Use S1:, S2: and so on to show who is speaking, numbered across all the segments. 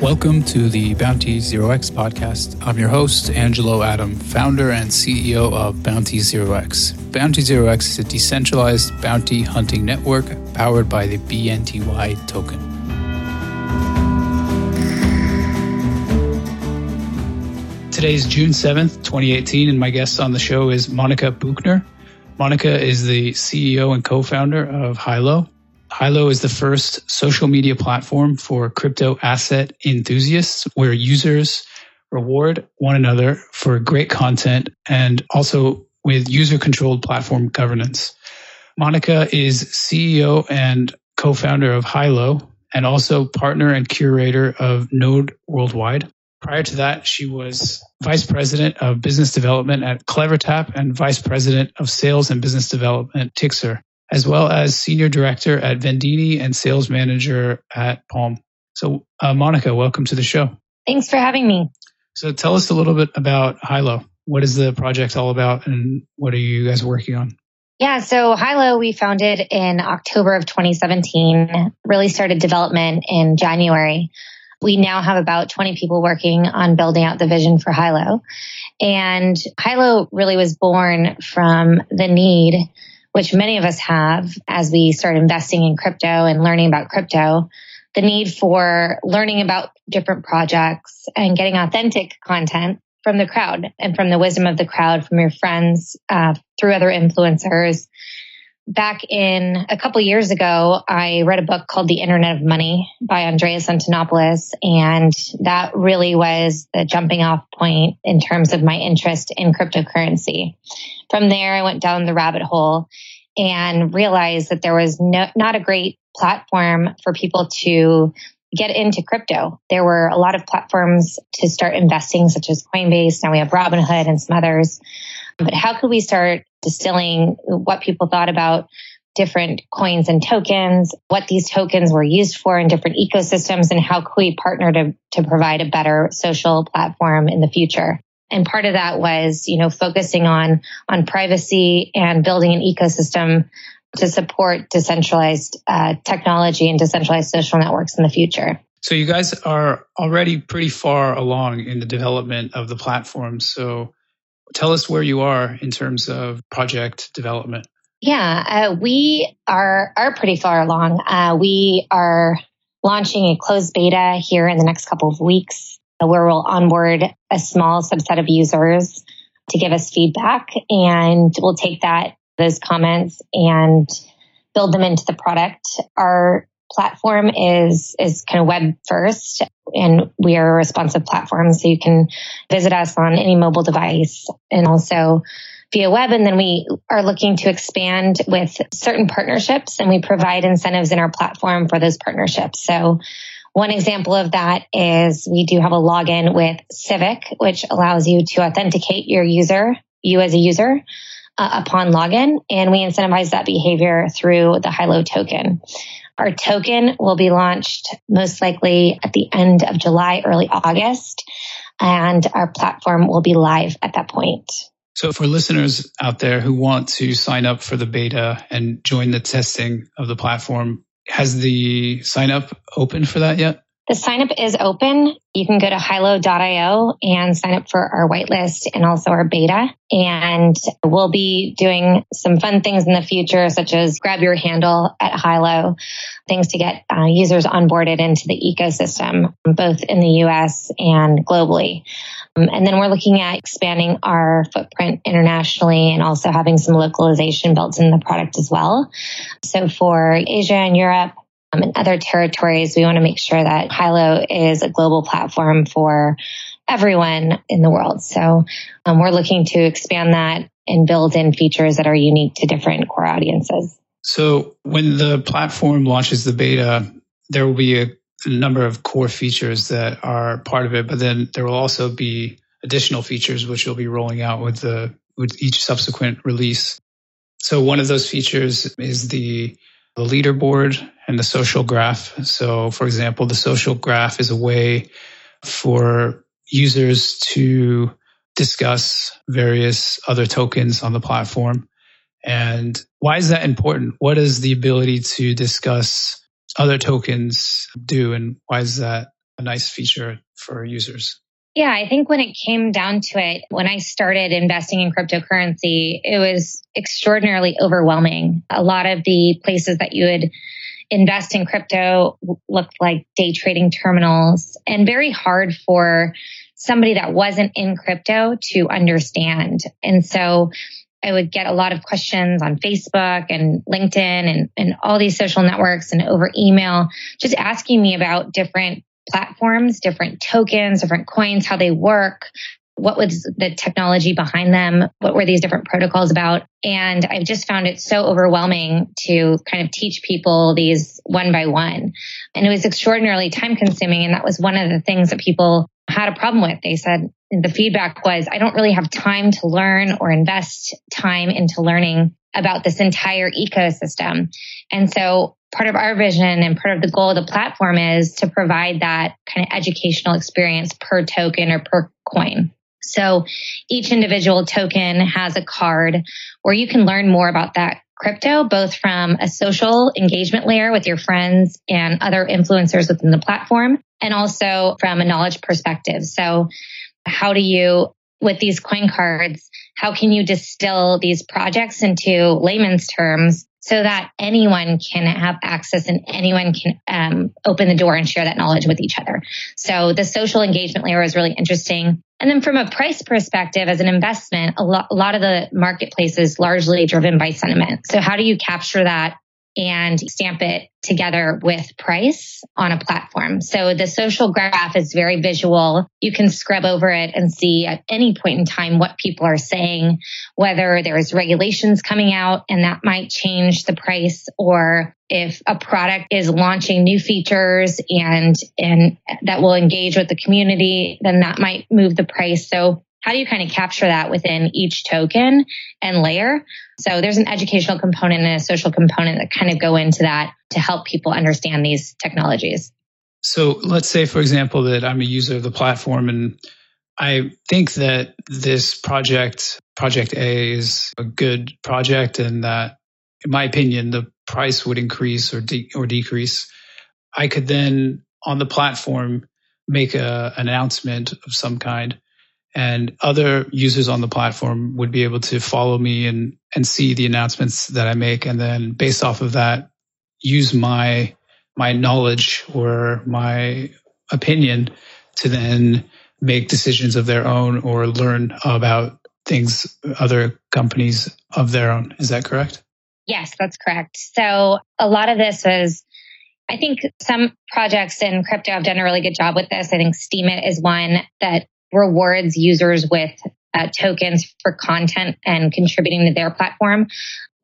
S1: Welcome to the Bounty Zero X podcast. I'm your host, Angelo Adam, founder and CEO of Bounty Zero X. Bounty Zero X is a decentralized bounty hunting network powered by the BNTY token. Today is June 7th, 2018, and my guest on the show is Monica Buchner. Monica is the CEO and co founder of Hilo, Hilo is the first social media platform for crypto asset enthusiasts where users reward one another for great content and also with user controlled platform governance. Monica is CEO and co founder of Hilo and also partner and curator of Node Worldwide. Prior to that, she was vice president of business development at CleverTap and vice president of sales and business development at Tixr as well as senior director at Vendini and sales manager at Palm. So, uh, Monica, welcome to the show.
S2: Thanks for having me.
S1: So, tell us a little bit about Hilo. What is the project all about, and what are you guys working on?
S2: Yeah, so Hilo we founded in October of 2017, really started development in January. We now have about 20 people working on building out the vision for Hilo. And Hilo really was born from the need which many of us have as we start investing in crypto and learning about crypto, the need for learning about different projects and getting authentic content from the crowd and from the wisdom of the crowd, from your friends, uh, through other influencers. Back in a couple years ago, I read a book called The Internet of Money by Andreas Antonopoulos. And that really was the jumping off point in terms of my interest in cryptocurrency. From there, I went down the rabbit hole and realized that there was no, not a great platform for people to get into crypto. There were a lot of platforms to start investing, such as Coinbase. Now we have Robinhood and some others. But how could we start distilling what people thought about different coins and tokens, what these tokens were used for in different ecosystems, and how could we partner to, to provide a better social platform in the future? and part of that was you know focusing on on privacy and building an ecosystem to support decentralized uh, technology and decentralized social networks in the future
S1: so you guys are already pretty far along in the development of the platform so tell us where you are in terms of project development
S2: yeah uh, we are are pretty far along uh, we are launching a closed beta here in the next couple of weeks where we'll onboard a small subset of users to give us feedback and we'll take that, those comments and build them into the product. Our platform is, is kind of web first and we are a responsive platform. So you can visit us on any mobile device and also via web. And then we are looking to expand with certain partnerships and we provide incentives in our platform for those partnerships. So one example of that is we do have a login with Civic, which allows you to authenticate your user, you as a user, uh, upon login. And we incentivize that behavior through the Hilo token. Our token will be launched most likely at the end of July, early August, and our platform will be live at that point.
S1: So, for listeners out there who want to sign up for the beta and join the testing of the platform, has the sign up open for that yet?
S2: The sign up is open. You can go to hilo.io and sign up for our whitelist and also our beta. And we'll be doing some fun things in the future, such as grab your handle at Hilo, things to get uh, users onboarded into the ecosystem, both in the US and globally. Um, and then we're looking at expanding our footprint internationally and also having some localization built in the product as well. So for Asia and Europe, um, and other territories, we want to make sure that Hilo is a global platform for everyone in the world. So um, we're looking to expand that and build in features that are unique to different core audiences.
S1: So when the platform launches the beta, there will be a a number of core features that are part of it, but then there will also be additional features which you'll be rolling out with the with each subsequent release. So one of those features is the, the leaderboard and the social graph. So for example, the social graph is a way for users to discuss various other tokens on the platform. And why is that important? What is the ability to discuss other tokens do, and why is that a nice feature for users?
S2: Yeah, I think when it came down to it, when I started investing in cryptocurrency, it was extraordinarily overwhelming. A lot of the places that you would invest in crypto looked like day trading terminals and very hard for somebody that wasn't in crypto to understand. And so I would get a lot of questions on Facebook and LinkedIn and, and all these social networks and over email, just asking me about different platforms, different tokens, different coins, how they work. What was the technology behind them? What were these different protocols about? And I've just found it so overwhelming to kind of teach people these one by one. And it was extraordinarily time consuming. And that was one of the things that people had a problem with. They said the feedback was, I don't really have time to learn or invest time into learning about this entire ecosystem. And so part of our vision and part of the goal of the platform is to provide that kind of educational experience per token or per coin. So each individual token has a card where you can learn more about that crypto, both from a social engagement layer with your friends and other influencers within the platform, and also from a knowledge perspective. So how do you with these coin cards, how can you distill these projects into layman's terms so that anyone can have access and anyone can um, open the door and share that knowledge with each other. So the social engagement layer is really interesting. And then from a price perspective, as an investment, a lot, a lot of the marketplace is largely driven by sentiment. So how do you capture that and stamp it together with price on a platform. So the social graph is very visual. You can scrub over it and see at any point in time what people are saying, whether there's regulations coming out and that might change the price or if a product is launching new features and and that will engage with the community, then that might move the price. So how do you kind of capture that within each token and layer? So there's an educational component and a social component that kind of go into that to help people understand these technologies.
S1: So let's say, for example, that I'm a user of the platform and I think that this project, Project A, is a good project and that, in my opinion, the price would increase or, de- or decrease. I could then, on the platform, make a, an announcement of some kind and other users on the platform would be able to follow me and and see the announcements that I make. And then based off of that use my my knowledge or my opinion to then make decisions of their own or learn about things other companies of their own. Is that correct?
S2: Yes that's correct. So a lot of this is I think some projects in crypto have done a really good job with this. I think Steemit is one that rewards users with uh, tokens for content and contributing to their platform.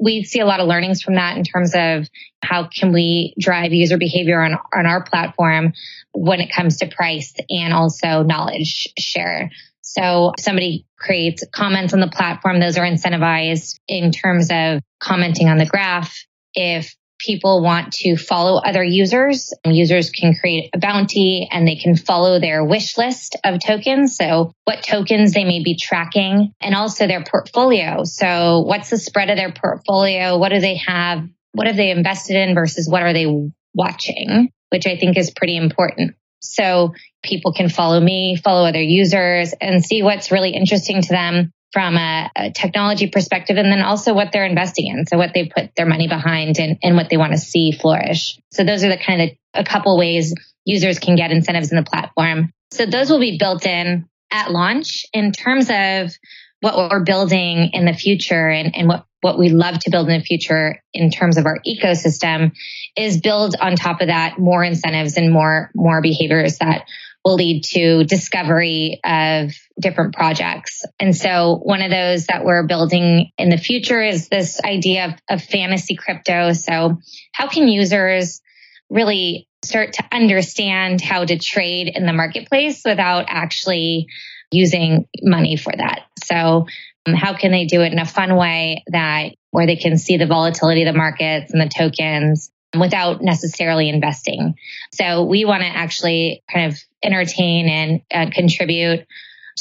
S2: We see a lot of learnings from that in terms of how can we drive user behavior on, on our platform when it comes to price and also knowledge share. So somebody creates comments on the platform, those are incentivized in terms of commenting on the graph. If people want to follow other users. Users can create a bounty and they can follow their wish list of tokens. So what tokens they may be tracking and also their portfolio. So what's the spread of their portfolio? What do they have? What have they invested in versus what are they watching? Which I think is pretty important. So people can follow me, follow other users and see what's really interesting to them from a, a, technology perspective and then also what they're investing in. So what they put their money behind and, and what they want to see flourish. So those are the kind of a couple ways users can get incentives in the platform. So those will be built in at launch in terms of what we're building in the future and, and what, what we love to build in the future in terms of our ecosystem is build on top of that more incentives and more, more behaviors that will lead to discovery of different projects. And so one of those that we're building in the future is this idea of, of fantasy crypto. So how can users really start to understand how to trade in the marketplace without actually using money for that? So how can they do it in a fun way that where they can see the volatility of the markets and the tokens without necessarily investing. So we want to actually kind of entertain and uh, contribute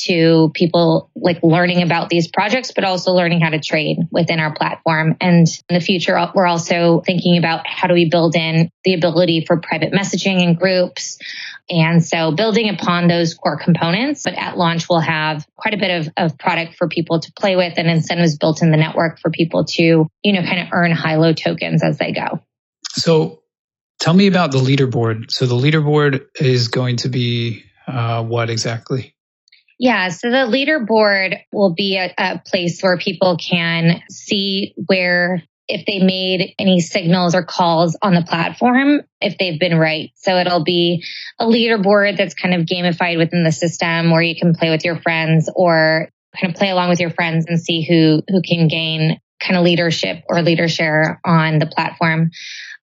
S2: to people like learning about these projects, but also learning how to trade within our platform. And in the future, we're also thinking about how do we build in the ability for private messaging and groups. And so building upon those core components, but at launch, we'll have quite a bit of, of product for people to play with and incentives built in the network for people to, you know, kind of earn Hilo tokens as they go.
S1: So tell me about the leaderboard. So the leaderboard is going to be uh, what exactly?
S2: Yeah, so the leaderboard will be a, a place where people can see where if they made any signals or calls on the platform, if they've been right. So it'll be a leaderboard that's kind of gamified within the system where you can play with your friends or kind of play along with your friends and see who, who can gain kind of leadership or leader share on the platform.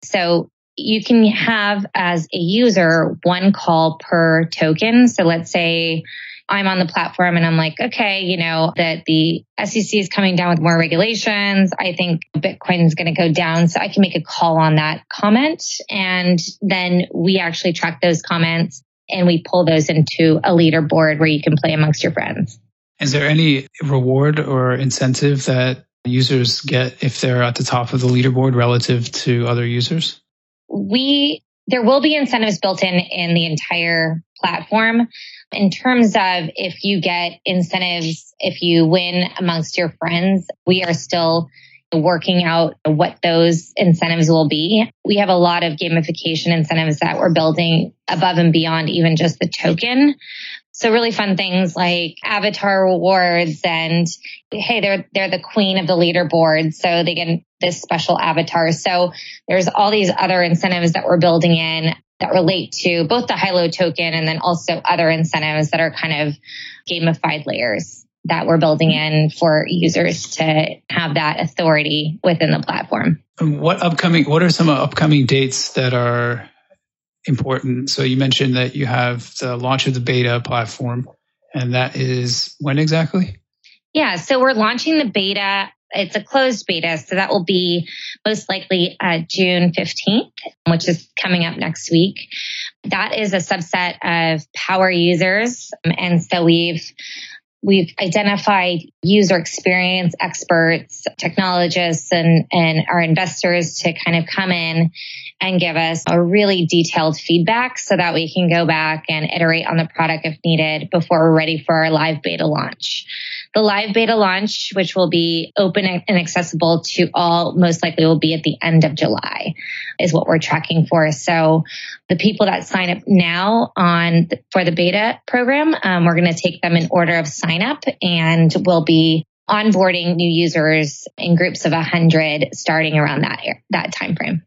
S2: So you can have as a user one call per token. So let's say I'm on the platform and I'm like, okay, you know, that the SEC is coming down with more regulations. I think Bitcoin is going to go down. So I can make a call on that comment. And then we actually track those comments and we pull those into a leaderboard where you can play amongst your friends.
S1: Is there any reward or incentive that users get if they're at the top of the leaderboard relative to other users?
S2: We there will be incentives built in in the entire platform in terms of if you get incentives if you win amongst your friends we are still working out what those incentives will be. We have a lot of gamification incentives that we're building above and beyond even just the token so really fun things like avatar rewards and hey, they're they're the queen of the leaderboard, so they get this special avatar. So there's all these other incentives that we're building in that relate to both the Hilo token and then also other incentives that are kind of gamified layers that we're building in for users to have that authority within the platform.
S1: What upcoming what are some upcoming dates that are important. So you mentioned that you have the launch of the beta platform, and that is when exactly?
S2: Yeah, so we're launching the beta. It's a closed beta, so that will be most likely uh, June 15th, which is coming up next week. That is a subset of power users. And so we've We've identified user experience experts, technologists, and, and our investors to kind of come in and give us a really detailed feedback so that we can go back and iterate on the product if needed before we're ready for our live beta launch. The live beta launch, which will be open and accessible to all, most likely will be at the end of July, is what we're tracking for. So the people that sign up now on for the beta program, um, we're going to take them in order of sign up and we'll be onboarding new users in groups of 100 starting around that that time frame.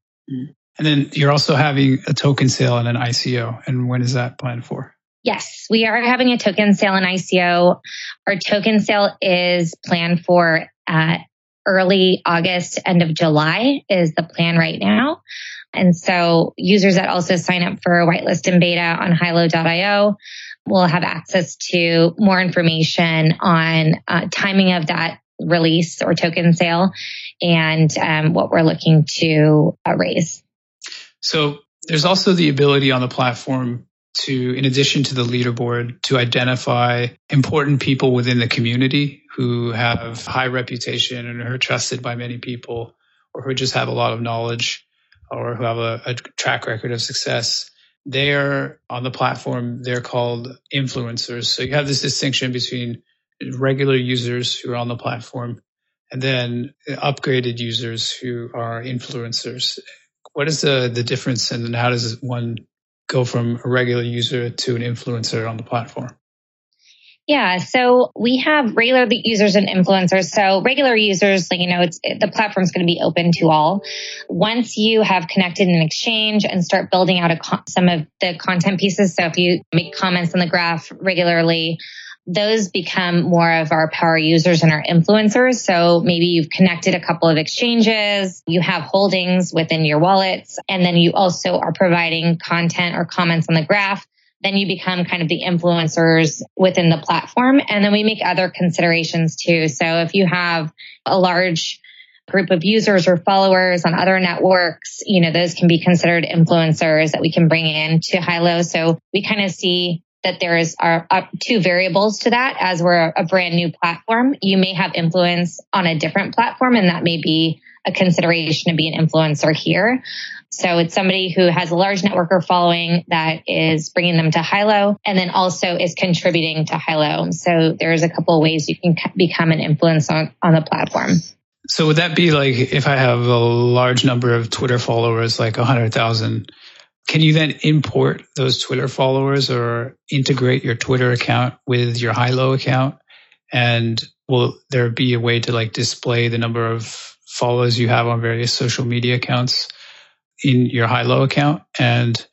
S1: And then you're also having a token sale and an ICO. And when is that planned for?
S2: Yes, we are having a token sale and ICO. Our token sale is planned for uh, early August, end of July is the plan right now. And so users that also sign up for whitelist and beta on hilo.io will have access to more information on uh, timing of that release or token sale and um, what we're looking to uh, raise.
S1: So there's also the ability on the platform to, in addition to the leaderboard, to identify important people within the community who have high reputation and are trusted by many people or who just have a lot of knowledge or who have a, a track record of success. They're on the platform, they're called influencers. So you have this distinction between regular users who are on the platform and then upgraded users who are influencers. What is the, the difference and how does one go from a regular user to an influencer on the platform?
S2: Yeah, so we have regular users and influencers. So regular users, you know, it's the platform's going to be open to all. Once you have connected an exchange and start building out a, some of the content pieces, so if you make comments on the graph regularly, those become more of our power users and our influencers. So maybe you've connected a couple of exchanges, you have holdings within your wallets, and then you also are providing content or comments on the graph then you become kind of the influencers within the platform. And then we make other considerations too. So if you have a large group of users or followers on other networks, you know, those can be considered influencers that we can bring in to Hilo. So we kind of see that there's are, are two variables to that. As we're a brand new platform, you may have influence on a different platform, and that may be a consideration to be an influencer here. So it's somebody who has a large network or following that is bringing them to Hilo and then also is contributing to Hilo. So there's a couple of ways you can become an influence on, on the platform.
S1: So would that be like if I have a large number of Twitter followers, like 100,000, can you then import those Twitter followers or integrate your Twitter account with your Hilo account? And will there be a way to like display the number of followers you have on various social media accounts in your Hilo account? And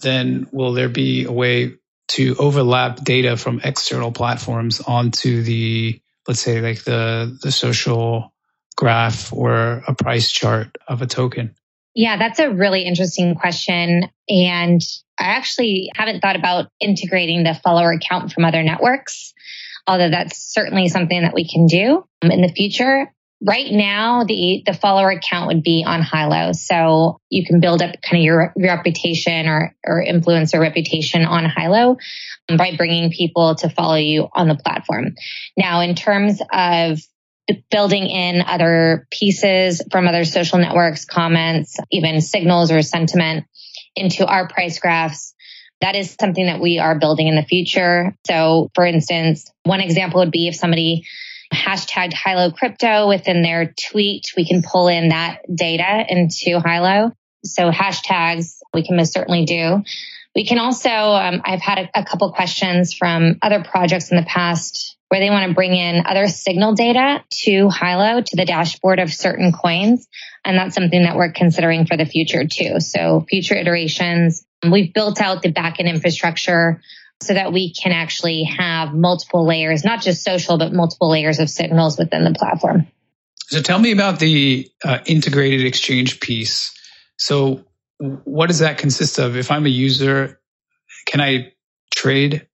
S1: then will there be a way to overlap data from external platforms onto the, let's say like the, the social graph or a price chart of a token?
S2: Yeah, that's a really interesting question. And I actually haven't thought about integrating the follower account from other networks, although that's certainly something that we can do um, in the future. Right now, the the follower account would be on Hilo, so you can build up kind of your, your reputation or or influencer reputation on Hilo um, by bringing people to follow you on the platform. Now, in terms of building in other pieces from other social networks, comments, even signals or sentiment into our price graphs. That is something that we are building in the future. So, for instance, one example would be if somebody hashtagged Hilo crypto within their tweet, we can pull in that data into Hilo. So, hashtags we can most certainly do. We can also, um, I've had a, a couple questions from other projects in the past where they want to bring in other signal data to Hilo to the dashboard of certain coins. And that's something that we're considering for the future too. So future iterations, we've built out the backend infrastructure so that we can actually have multiple layers, not just social, but multiple layers of signals within the platform.
S1: So tell me about the uh, integrated exchange piece. So what does that consist of? If I'm a user, can I trade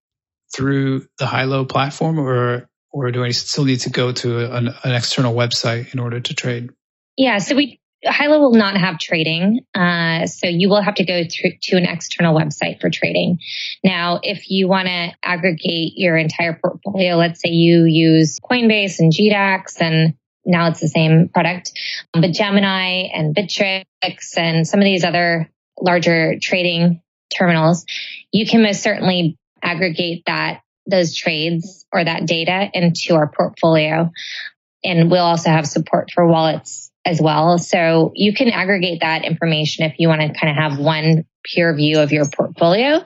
S1: through the Hilo platform, or or do I still need to go to an, an external website in order to trade?
S2: Yeah, so we Hilo will not have trading, uh, so you will have to go through to an external website for trading. Now, if you want to aggregate your entire portfolio, let's say you use Coinbase and GDAX, and now it's the same product, but Gemini and Bittrex and some of these other larger trading terminals, you can most certainly aggregate that those trades or that data into our portfolio. And we'll also have support for wallets as well. So you can aggregate that information if you want to kind of have one pure view of your portfolio.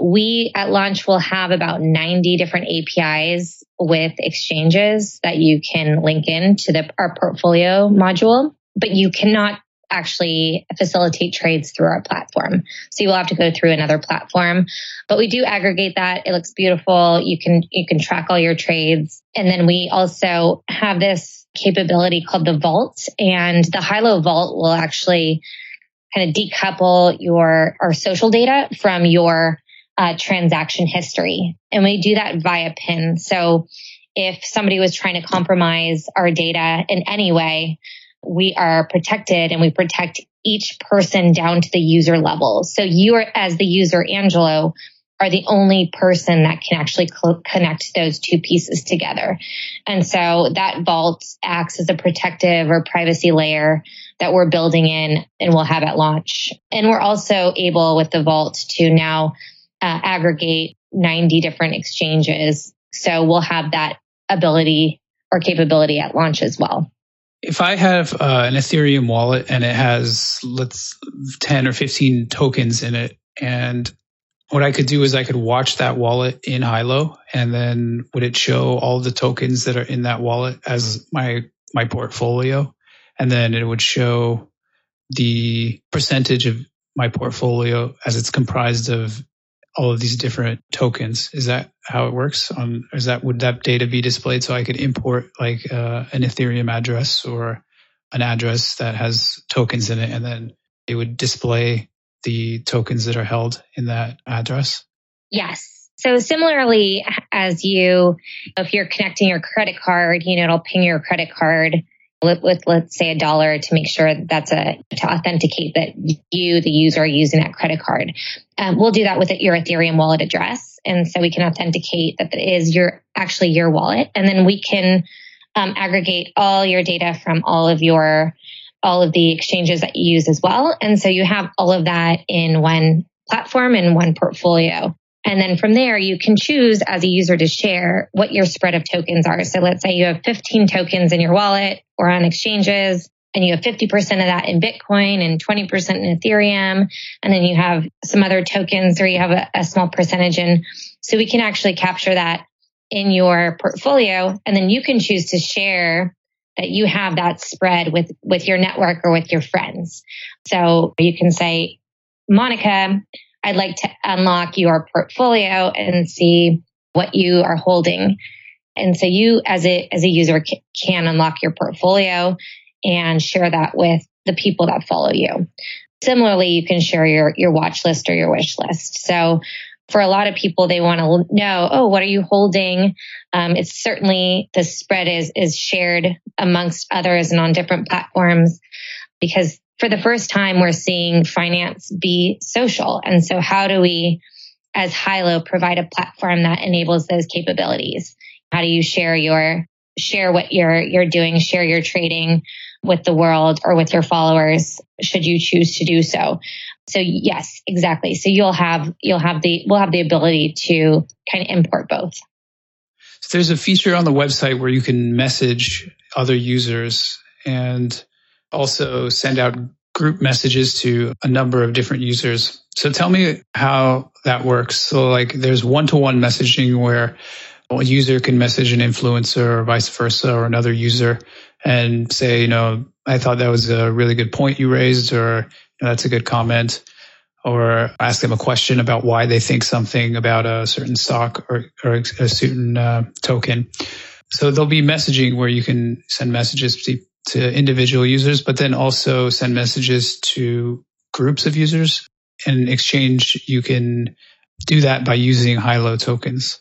S2: We at launch will have about 90 different APIs with exchanges that you can link in to the, our portfolio module, but you cannot actually facilitate trades through our platform. So you will have to go through another platform, but we do aggregate that. It looks beautiful. You can, you can track all your trades. And then we also have this capability called the vault and the Hilo vault will actually kind of decouple your, our social data from your uh, transaction history. And we do that via PIN. So if somebody was trying to compromise our data in any way, we are protected and we protect each person down to the user level. So you are, as the user, Angelo, are the only person that can actually cl- connect those two pieces together. And so that vault acts as a protective or privacy layer that we're building in and we'll have at launch. And we're also able with the vault to now uh, aggregate 90 different exchanges. So we'll have that ability or capability at launch as well
S1: if I have uh, an Ethereum wallet and it has let's 10 or 15 tokens in it, and what I could do is I could watch that wallet in Hilo, and then would it show all the tokens that are in that wallet as my my portfolio, and then it would show the percentage of my portfolio as it's comprised of all of these different tokens. Is that how it works? On is that would that data be displayed so I could import like uh, an Ethereum address or an address that has tokens in it, and then it would display the tokens that are held in that address?
S2: Yes. So similarly, as you, if you're connecting your credit card, you know, it'll ping your credit card with, with, let's say a dollar to make sure that that's a to authenticate that you the user are using that credit card um, we'll do that with your ethereum wallet address And so we can authenticate that it is your actually your wallet. And then we can um, aggregate all your data from all of your all of the exchanges that you use as well. And so you have all of that in one platform and one portfolio. And then from there, you can choose as a user to share what your spread of tokens are. So let's say you have 15 tokens in your wallet or on exchanges and you have 50% of that in Bitcoin and 20% in Ethereum. And then you have some other tokens or you have a, a small percentage in. So we can actually capture that in your portfolio. And then you can choose to share that you have that spread with, with your network or with your friends. So you can say, Monica, I'd like to unlock your portfolio and see what you are holding. And so you as a, as a user can unlock your portfolio and share that with the people that follow you. Similarly, you can share your, your watch list or your wish list. So for a lot of people, they want to know, oh, what are you holding? Um, it's certainly the spread is is shared amongst others and on different platforms because for the first time we're seeing finance be social. And so how do we, as Hilo, provide a platform that enables those capabilities? How do you share your share what you're you're doing, share your trading with the world or with your followers should you choose to do so. So yes, exactly. So you'll have you'll have the we'll have the ability to kind of import both.
S1: There's a feature on the website where you can message other users and also send out group messages to a number of different users. So tell me how that works. So like there's one-to-one messaging where a user can message an influencer or vice versa or another user and say, you know, I thought that was a really good point you raised or that's a good comment or ask them a question about why they think something about a certain stock or, or a certain uh, token. So there'll be messaging where you can send messages to, to individual users, but then also send messages to groups of users. In exchange, you can do that by using Hilo tokens.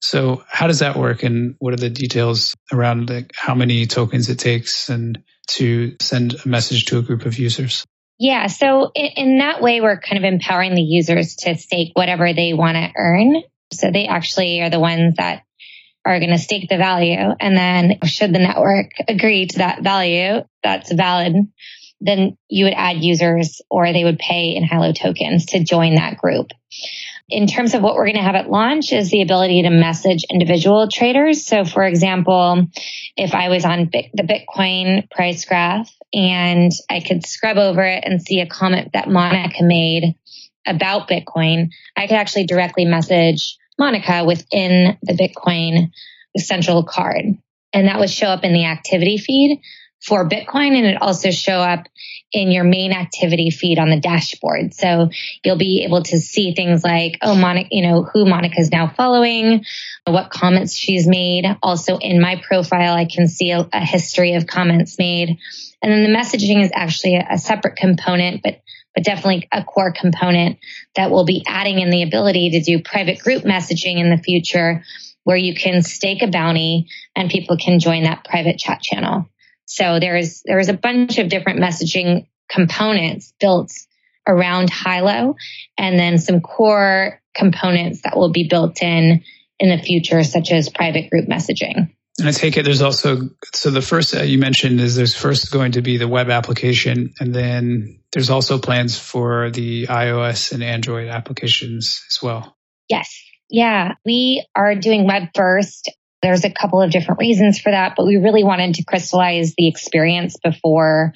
S1: So how does that work and what are the details around like how many tokens it takes and to send a message to a group of users?
S2: Yeah. So in, in that way, we're kind of empowering the users to stake whatever they want to earn. So they actually are the ones that are going to stake the value. And then should the network agree to that value that's valid, then you would add users or they would pay in Hilo tokens to join that group in terms of what we're going to have at launch is the ability to message individual traders. So for example, if I was on the Bitcoin price graph and I could scrub over it and see a comment that Monica made about Bitcoin, I could actually directly message Monica within the Bitcoin central card. And that would show up in the activity feed for Bitcoin and it also show up in your main activity feed on the dashboard. So you'll be able to see things like, oh, Monica, you know, who Monica is now following, what comments she's made. Also in my profile, I can see a, a history of comments made. And then the messaging is actually a, a separate component, but but definitely a core component that we'll be adding in the ability to do private group messaging in the future where you can stake a bounty and people can join that private chat channel. So there's there's a bunch of different messaging components built around Hilo and then some core components that will be built in in the future, such as private group messaging.
S1: And I take it there's also, so the first uh, you mentioned is there's first going to be the web application, and then there's also plans for the iOS and Android applications as well.
S2: Yes. Yeah. We are doing web first. There's a couple of different reasons for that, but we really wanted to crystallize the experience before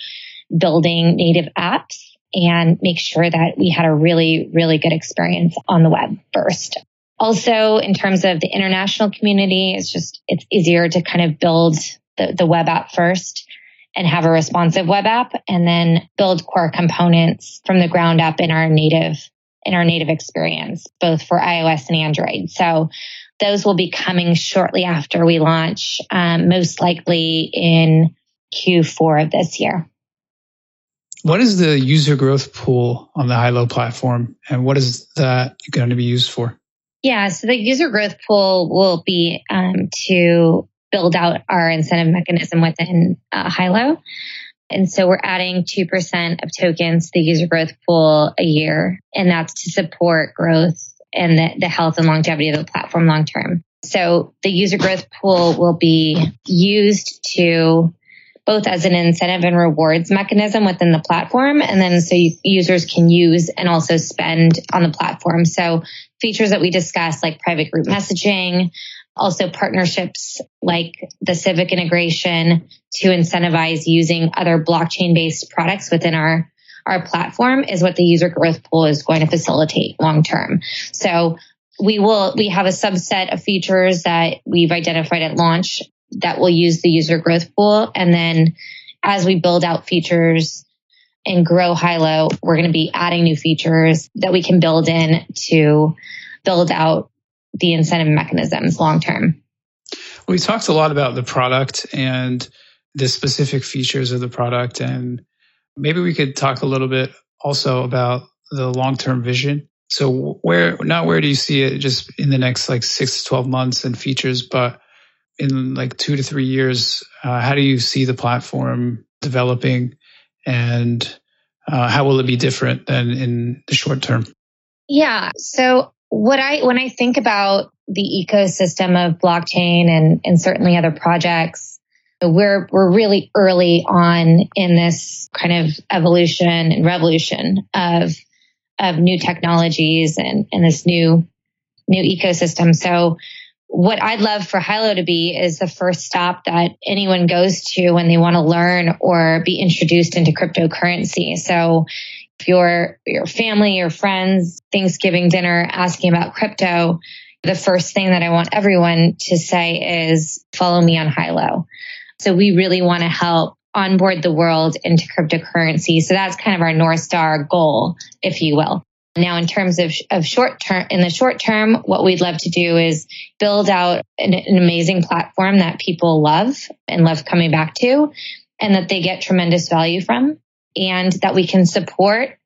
S2: building native apps and make sure that we had a really, really good experience on the web first. Also, in terms of the international community, it's just, it's easier to kind of build the, the web app first and have a responsive web app and then build core components from the ground up in our native in our native experience, both for iOS and Android. So those will be coming shortly after we launch, um, most likely in Q4 of this year.
S1: What is the user growth pool on the Hilo platform, and what is that going to be used for?
S2: Yeah, so the user growth pool will be um, to build out our incentive mechanism within uh, Hilo. And so we're adding 2% of tokens to the user growth pool a year, and that's to support growth and the, the health and longevity of the platform long term. So the user growth pool will be used to both as an incentive and rewards mechanism within the platform. And then so users can use and also spend on the platform. So features that we discussed like private group messaging, also partnerships like the civic integration to incentivize using other blockchain based products within our our platform is what the user growth pool is going to facilitate long term. So we will we have a subset of features that we've identified at launch that will use the user growth pool and then as we build out features and grow Hilo, we're going to be adding new features that we can build in to build out the incentive mechanisms long term.
S1: We talked a lot about the product and the specific features of the product. And maybe we could talk a little bit also about the long term vision. So, where, not where do you see it just in the next like six to 12 months and features, but in like two to three years, uh, how do you see the platform developing and uh, how will it be different than in the short term?
S2: Yeah. So what I when I think about the ecosystem of blockchain and and certainly other projects, we're we're really early on in this kind of evolution and revolution of of new technologies and and this new new ecosystem. So what I'd love for Hilo to be is the first stop that anyone goes to when they want to learn or be introduced into cryptocurrency. So if your your family, your friends, Thanksgiving dinner asking about crypto, the first thing that I want everyone to say is follow me on Hilo. So we really want to help onboard the world into cryptocurrency. So that's kind of our North Star goal, if you will. Now, in terms of, of short term, in the short term, what we'd love to do is build out an, an amazing platform that people love and love coming back to and that they get tremendous value from and that we can support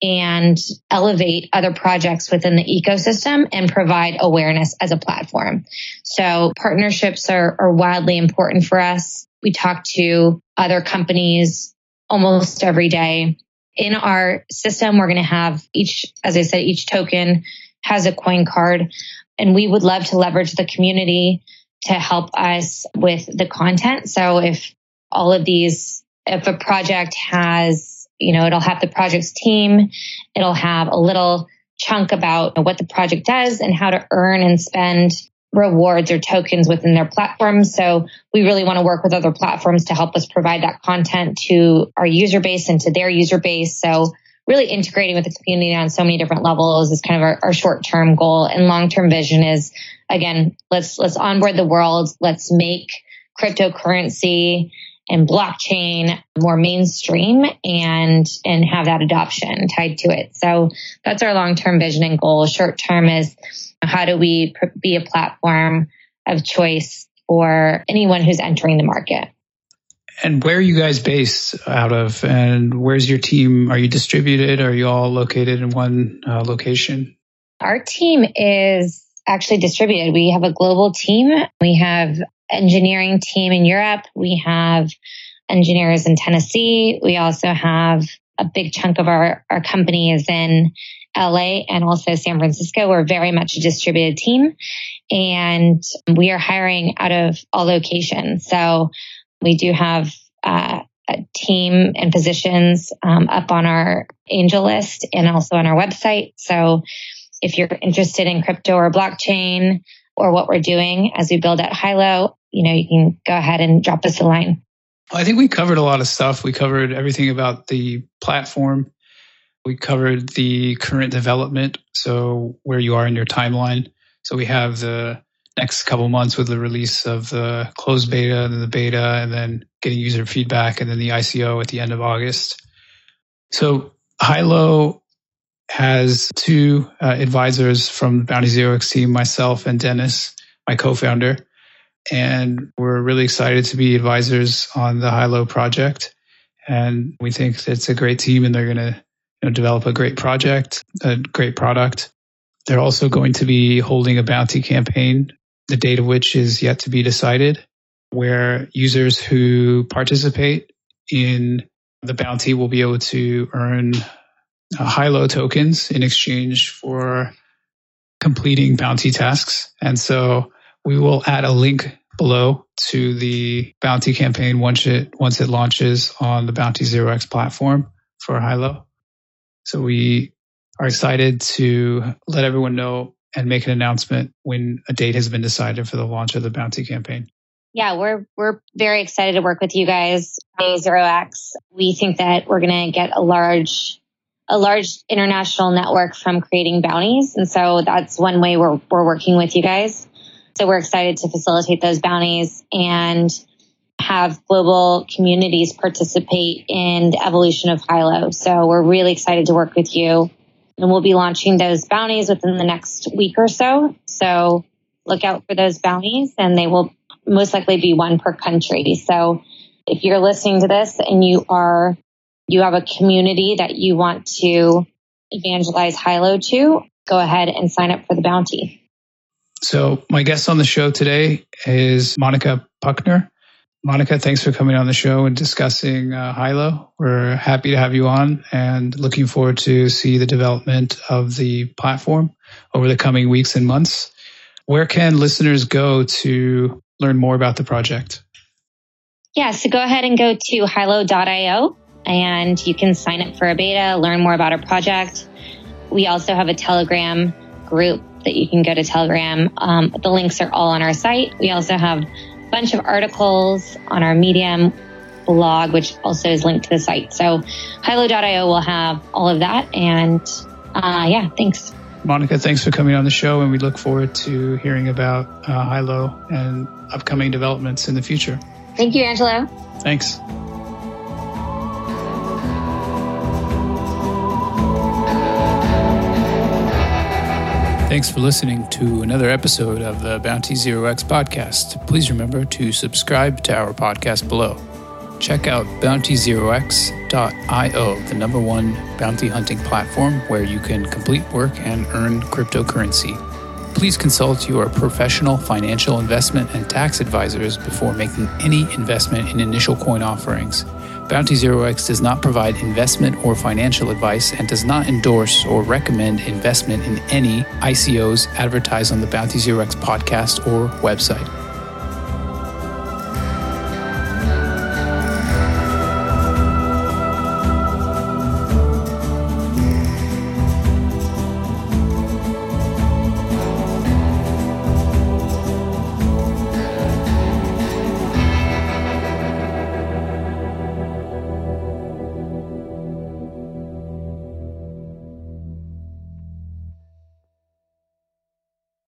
S2: and elevate other projects within the ecosystem and provide awareness as a platform. So partnerships are, are wildly important for us. We talk to other companies almost every day. In our system, we're going to have each, as I said, each token has a coin card and we would love to leverage the community to help us with the content. So if all of these if a project has, you know, it'll have the project's team, it'll have a little chunk about what the project does and how to earn and spend rewards or tokens within their platform. So we really want to work with other platforms to help us provide that content to our user base and to their user base. So really integrating with the community on so many different levels is kind of our, our short term goal and long term vision is again, let's, let's onboard the world. Let's make cryptocurrency and blockchain more mainstream and and have that adoption tied to it. So that's our long-term vision and goal. Short term is how do we be a platform of choice for anyone who's entering the market.
S1: And where are you guys based out of? And where's your team? Are you distributed? Are you all located in one uh, location?
S2: Our team is actually distributed. We have a global team. We have engineering team in Europe. We have engineers in Tennessee. We also have a big chunk of our, our company is in LA and also San Francisco. We're very much a distributed team and we are hiring out of all locations. So we do have uh, a team and positions um, up on our AngelList and also on our website. So if you're interested in crypto or blockchain or what we're doing as we build out Hilo, you know, you can go ahead and drop us a line.
S1: I think we covered a lot of stuff. We covered everything about the platform. We covered the current development. So where you are in your timeline. So we have the next couple months with the release of the closed beta and the beta and then getting user feedback and then the ICO at the end of August. So Hilo has two uh, advisors from the Bounty Zero X team, myself and Dennis, my co-founder and we're really excited to be advisors on the Hilo project. And we think it's a great team and they're going to you know, develop a great project, a great product. They're also going to be holding a bounty campaign, the date of which is yet to be decided, where users who participate in the bounty will be able to earn uh, Hilo tokens in exchange for completing bounty tasks. And so we will add a link below to the bounty campaign once it once it launches on the Bounty Zero X platform for Hilo. So we are excited to let everyone know and make an announcement when a date has been decided for the launch of the bounty campaign.
S2: Yeah, we're we're very excited to work with you guys. Zero X. We think that we're going to get a large a large international network from creating bounties, and so that's one way we're we're working with you guys. So we're excited to facilitate those bounties and have global communities participate in the evolution of Hilo. So we're really excited to work with you. And we'll be launching those bounties within the next week or so. So look out for those bounties and they will most likely be one per country. So if you're listening to this and you are, you have a community that you want to evangelize Hilo to, go ahead and sign up for the bounty.
S1: So my guest on the show today is Monica Puckner. Monica, thanks for coming on the show and discussing uh, Hilo. We're happy to have you on and looking forward to see the development of the platform over the coming weeks and months. Where can listeners go to learn more about the project?
S2: Yeah, so go ahead and go to hilo.io and you can sign up for a beta, learn more about our project. We also have a Telegram group that you can go to Telegram. Um, the links are all on our site. We also have a bunch of articles on our Medium blog, which also is linked to the site. So Hilo.io will have all of that. And uh, yeah, thanks.
S1: Monica, thanks for coming on the show, and we look forward to hearing about uh, Hilo and upcoming developments in the future.
S2: Thank you, Angelo.
S1: Thanks. Thanks for listening to another episode of the Bounty Zero X podcast. Please remember to subscribe to our podcast below. Check out bountyzerox.io, the number one bounty hunting platform where you can complete work and earn cryptocurrency. Please consult your professional financial investment and tax advisors before making any investment in initial coin offerings. Bounty Zero X does not provide investment or financial advice and does not endorse or recommend investment in any ICOs advertised on the Bounty Zero X podcast or website.